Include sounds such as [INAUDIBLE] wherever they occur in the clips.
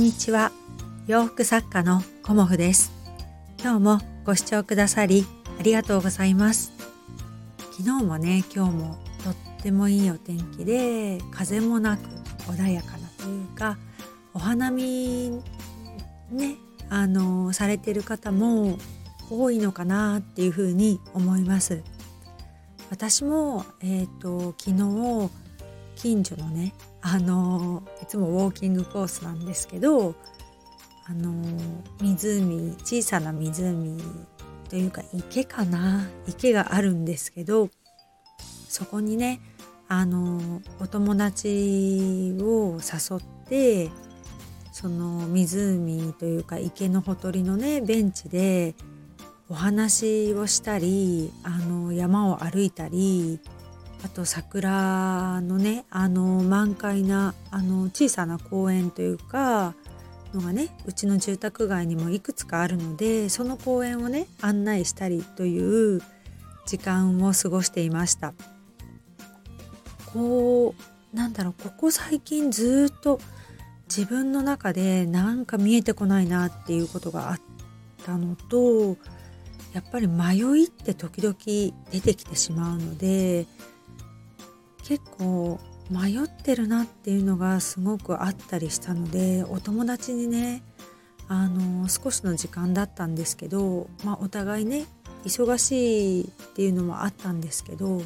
にちは。洋服作家のコモフです。今日もご視聴くださりありがとうございます。昨日もね今日もとってもいいお天気で風もなく穏やかなというかお花見ねあのされてる方も多いのかなっていうふうに思います。私もえっ、ー、と昨日近所のねあのいつもウォーキングコースなんですけどあの湖小さな湖というか池かな池があるんですけどそこにねあのお友達を誘ってその湖というか池のほとりのねベンチでお話をしたりあの山を歩いたりあと桜のねあの満開なあの小さな公園というかのがねうちの住宅街にもいくつかあるのでその公園をね案内したりという時間を過ごしていました。こうなんだろうここ最近ずっと自分の中でなんか見えてこないなっていうことがあったのとやっぱり迷いって時々出てきてしまうので結構迷ってるなっていうのがすごくあったりしたのでお友達にねあの少しの時間だったんですけど、まあ、お互いね忙しいっていうのもあったんですけど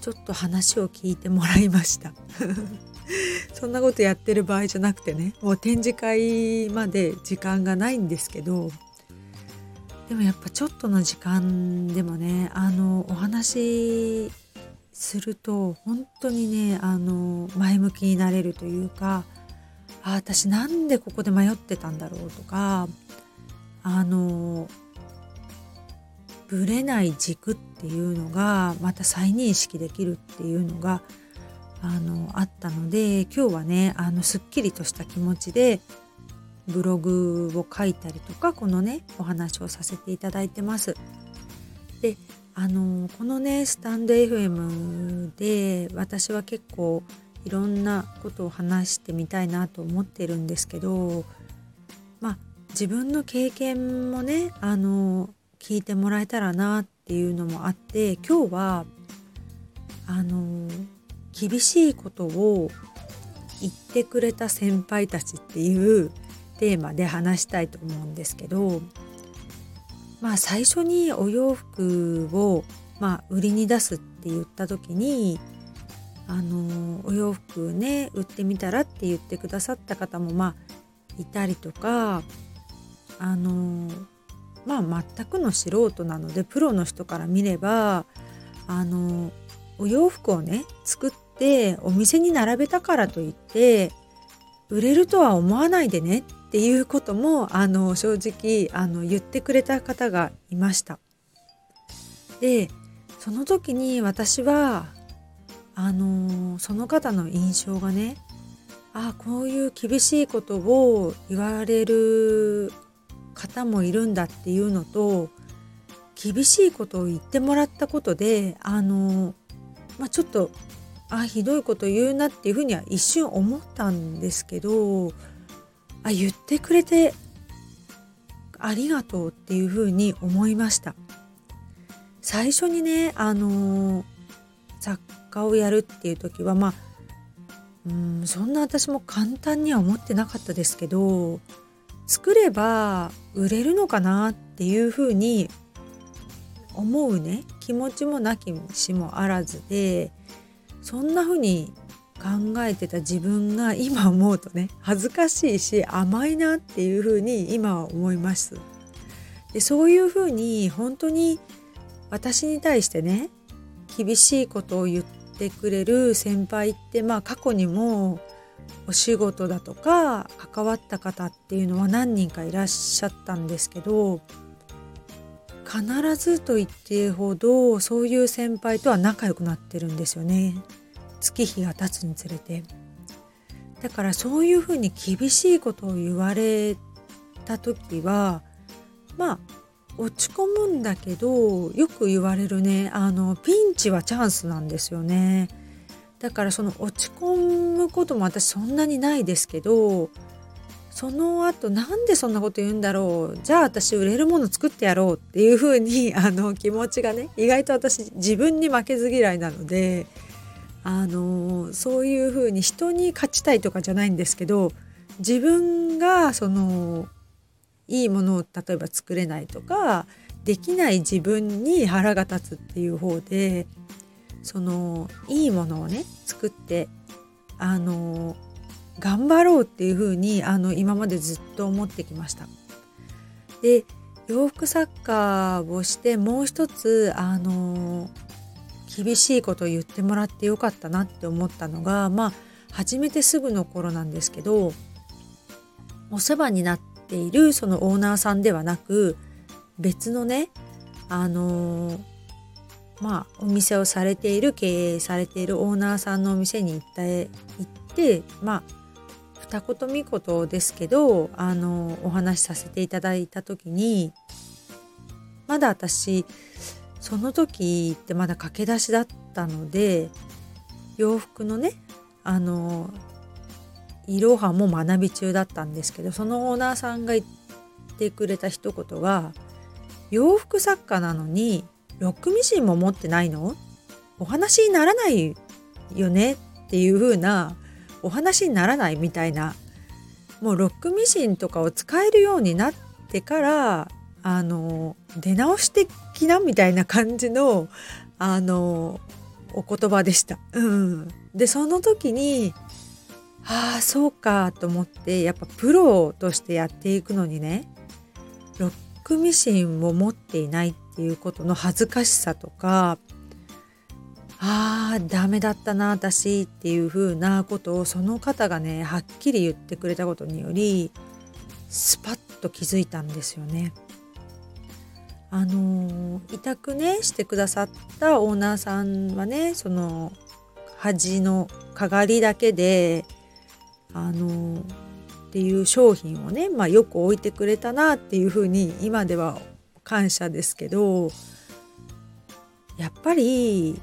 ちょっと話を聞いてもらいました。[LAUGHS] そんなことやってる場合じゃなくてねもう展示会まで時間がないんですけどでもやっぱちょっとの時間でもねあのお話すると本当にねあの前向きになれるというかあ私なんでここで迷ってたんだろうとかあのぶれない軸っていうのがまた再認識できるっていうのがあのあったので今日はねあのすっきりとした気持ちでブログを書いたりとかこのねお話をさせていただいてます。であのこのねスタンド FM で私は結構いろんなことを話してみたいなと思ってるんですけどまあ自分の経験もねあの聞いてもらえたらなっていうのもあって今日はあの厳しいことを言ってくれた先輩たちっていうテーマで話したいと思うんですけどまあ最初にお洋服を、まあ、売りに出すって言った時にあのお洋服ね売ってみたらって言ってくださった方もまあいたりとかあのまあ全くの素人なのでプロの人から見ればあのお洋服をね作ってお店に並べたからといって売れるとは思わないでねっっていうこともあの正直あの言ってくれた方がいました。でその時に私はあのその方の印象がねあこういう厳しいことを言われる方もいるんだっていうのと厳しいことを言ってもらったことであの、まあ、ちょっとあひどいこと言うなっていうふうには一瞬思ったんですけどあ言ってくれてありがとうっていうふうに思いました。最初にねあの作家をやるっていう時はまあうんそんな私も簡単には思ってなかったですけど作れば売れるのかなっていうふうに思うね。気持ちもなきしもあらずでそんなふうに考えてた自分が今思うとね恥ずかしいし甘いなっていうふうに今は思います。でそういうふうに本当に私に対してね厳しいことを言ってくれる先輩ってまあ過去にもお仕事だとか関わった方っていうのは何人かいらっしゃったんですけど必ずと言ってほどそういう先輩とは仲良くなってるんですよね。月日が経つにつれて。だからそういうふうに厳しいことを言われた時はまあ落ち込むんだけどよく言われるね。あのピンチはチャンスなんですよね。だからその落ち込むことも私そんなにないですけどその後なんでそんなこと言うんだろう。じゃあ私売れるもの作ってやろうっていう風にあの気持ちがね意外と私自分に負けず嫌いなのであのそういう風に人に勝ちたいとかじゃないんですけど自分がそのいいものを例えば作れないとかできない自分に腹が立つっていう方でそのいいものをね作ってあの頑張ろうっていうふうにあの今までずっと思ってきました。で洋服作家をしてもう一つあの厳しいことを言ってもらってよかったなって思ったのがまあ始めてすぐの頃なんですけどお世話になっているそのオーナーさんではなく別のねあのまあお店をされている経営されているオーナーさんのお店に行って行ってまあ二言三言ですけどあのお話しさせていただいた時にまだ私その時ってまだ駆け出しだったので洋服のねあのいろはも学び中だったんですけどそのオーナーさんが言ってくれた一言が「洋服作家なのにロックミシンも持ってないの？お話にならないよね」っていう風なお話にならないみたいなもうロックミシンとかを使えるようになってからあの出直してきなみたいな感じのあのお言葉でした。うん、でその時にああそうかと思ってやっぱプロとしてやっていくのにねロックミシンを持っていないっていうことの恥ずかしさとかああダメだったな私っていうふうなことをその方がねはっきり言ってくれたことによりスパッと気づいたんですよね。あの委託ねしてくださったオーナーさんはねその端のかがりだけであのっていう商品をね、まあ、よく置いてくれたなっていうふうに今では感謝ですけどやっぱり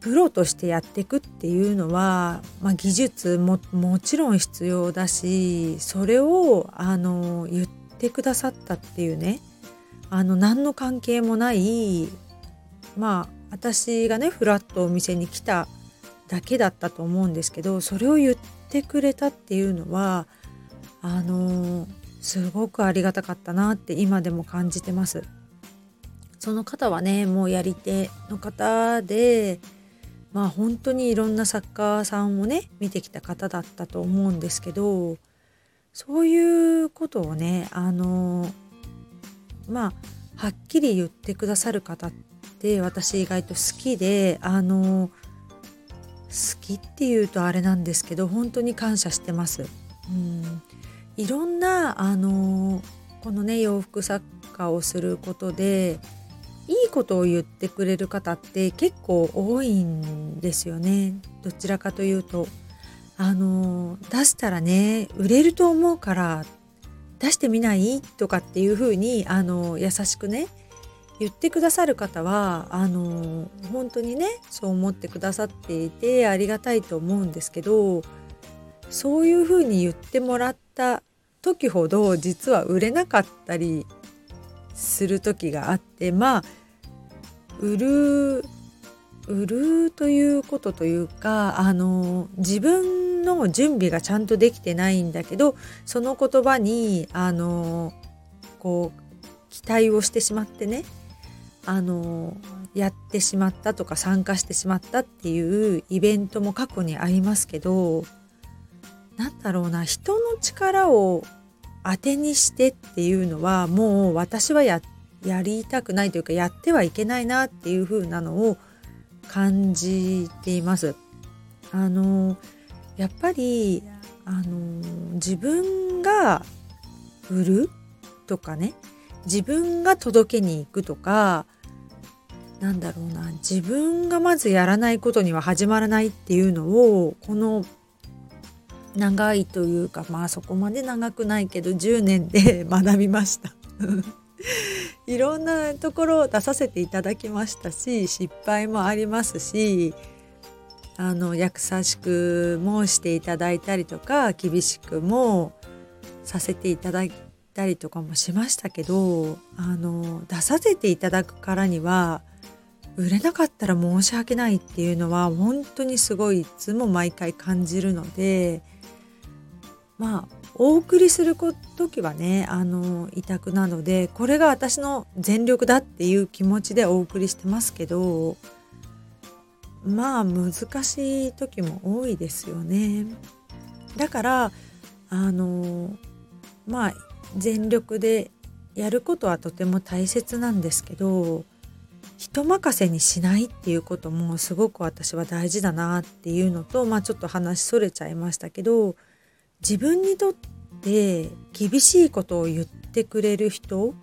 プロとしてやっていくっていうのは、まあ、技術ももちろん必要だしそれをあの言ってくださったっていうねあの何の関係もないまあ私がねフラッとお店に来ただけだったと思うんですけどそれを言ってくれたっていうのはあのすごくありがたかったなって今でも感じてます。その方はねもうやり手の方でまあ本当にいろんな作家さんをね見てきた方だったと思うんですけどそういうことをねあのまあはっきり言ってくださる方って私意外と好きであの好きっていうとあれなんですけど本当に感謝してます。うん。いろんなあのこのね洋服作家をすることでいいことを言ってくれる方って結構多いんですよね。どちらかというと。あの出したらね売れると思うからっ出してみない？とかっていう風にあに優しくね言ってくださる方はあの本当にねそう思ってくださっていてありがたいと思うんですけどそういう風に言ってもらった時ほど実は売れなかったりする時があってまあ売る売るということというかあの自分の準備がちゃんとできてないんだけどその言葉にあのこう期待をしてしまってねあのやってしまったとか参加してしまったっていうイベントも過去にありますけどなんだろうな人の力を当てにしてっていうのはもう私はやりたくないというかやってはいけないなっていう風なのを感じています。あのやっぱりあの自分が売るとかね自分が届けに行くとかなんだろうな自分がまずやらないことには始まらないっていうのをこの長いというかまあそこまで長くないけど10年で [LAUGHS] 学びました。[LAUGHS] いろんなところを出させていただきましたし失敗もありますしあの優しくもしていただいたりとか厳しくもさせていただいたりとかもしましたけどあの出させていただくからには売れなかったら申し訳ないっていうのは本当にすごいいつも毎回感じるのでまあお送りする時はねあの委託なのでこれが私の全力だっていう気持ちでお送りしてますけどまあ難しい時も多いですよね。だからあのまあ全力でやることはとても大切なんですけど人任せにしないっていうこともすごく私は大事だなっていうのとまあちょっと話それちゃいましたけど自分にとって厳しいことを言ってくれる人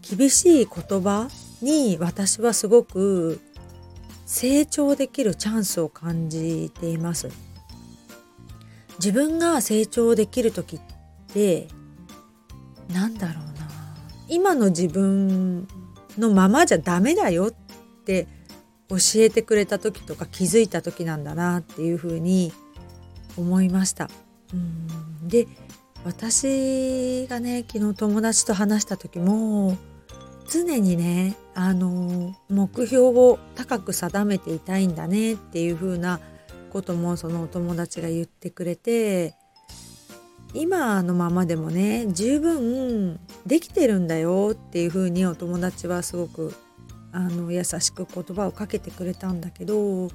厳しい言葉に私はすごく成長できるチャンスを感じています。自分が成長できる時ってなんだろうな今の自分のままじゃダメだよって教えてくれた時とか気づいた時なんだなっていうふうに思いました。うんで私がね昨日友達と話した時も常にねあの目標を高く定めていたいんだねっていう風なこともそのお友達が言ってくれて今のままでもね十分できてるんだよっていう風にお友達はすごくあの優しく言葉をかけてくれたんだけど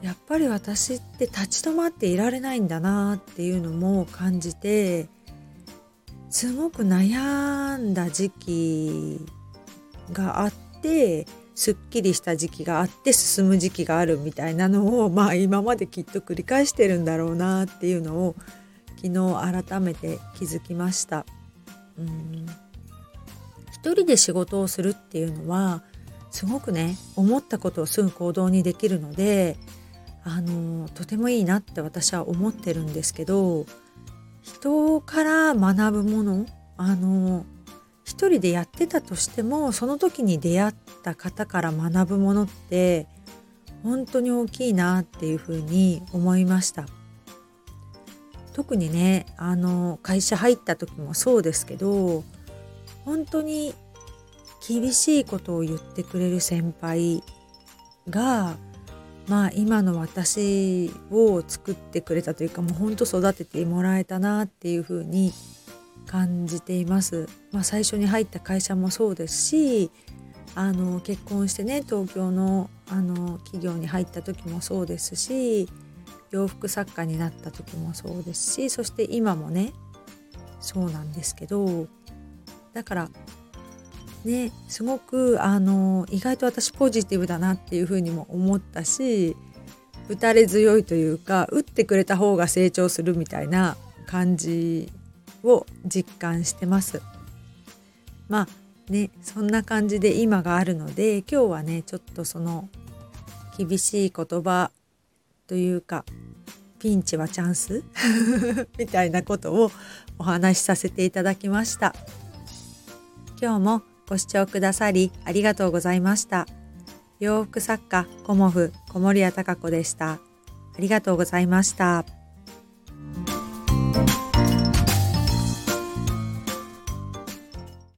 やっぱり私って立ち止まっていられないんだなっていうのも感じてすごく悩んだ時期があってすっきりした時期があって進む時期があるみたいなのをまあ今まできっと繰り返してるんだろうなっていうのを昨日改めて気づきました。うん一人で仕事をするっていうのはすごくね思ったことをすぐ行動にできるのであのとてもいいなって私は思ってるんですけど人から学ぶものあの一人でやってたとしてもその時に出会った方から学ぶものって本当に大きいなっていうふうに思いました。特にねあの会社入った時もそうですけど本当に厳しいことを言ってくれる先輩がまあ今の私を作ってくれたというかもうほんと育ててもらえたなっていうふうに感じています。まあ、最初に入った会社もそうですしあの結婚してね東京のあの企業に入った時もそうですし洋服作家になった時もそうですしそして今もねそうなんですけどだからねすごくあの意外と私ポジティブだなっていうふうにも思ったし打たれ強いというか打ってくれた方が成長するみたいな感じを実感してます。まあねそんな感じで今があるので今日はねちょっとその厳しい言葉というかピンチはチャンス [LAUGHS] みたいなことをお話しさせていただきました。今日もご視聴くださりありがとうございました。洋服作家コモフ小森屋隆子でした。ありがとうございました。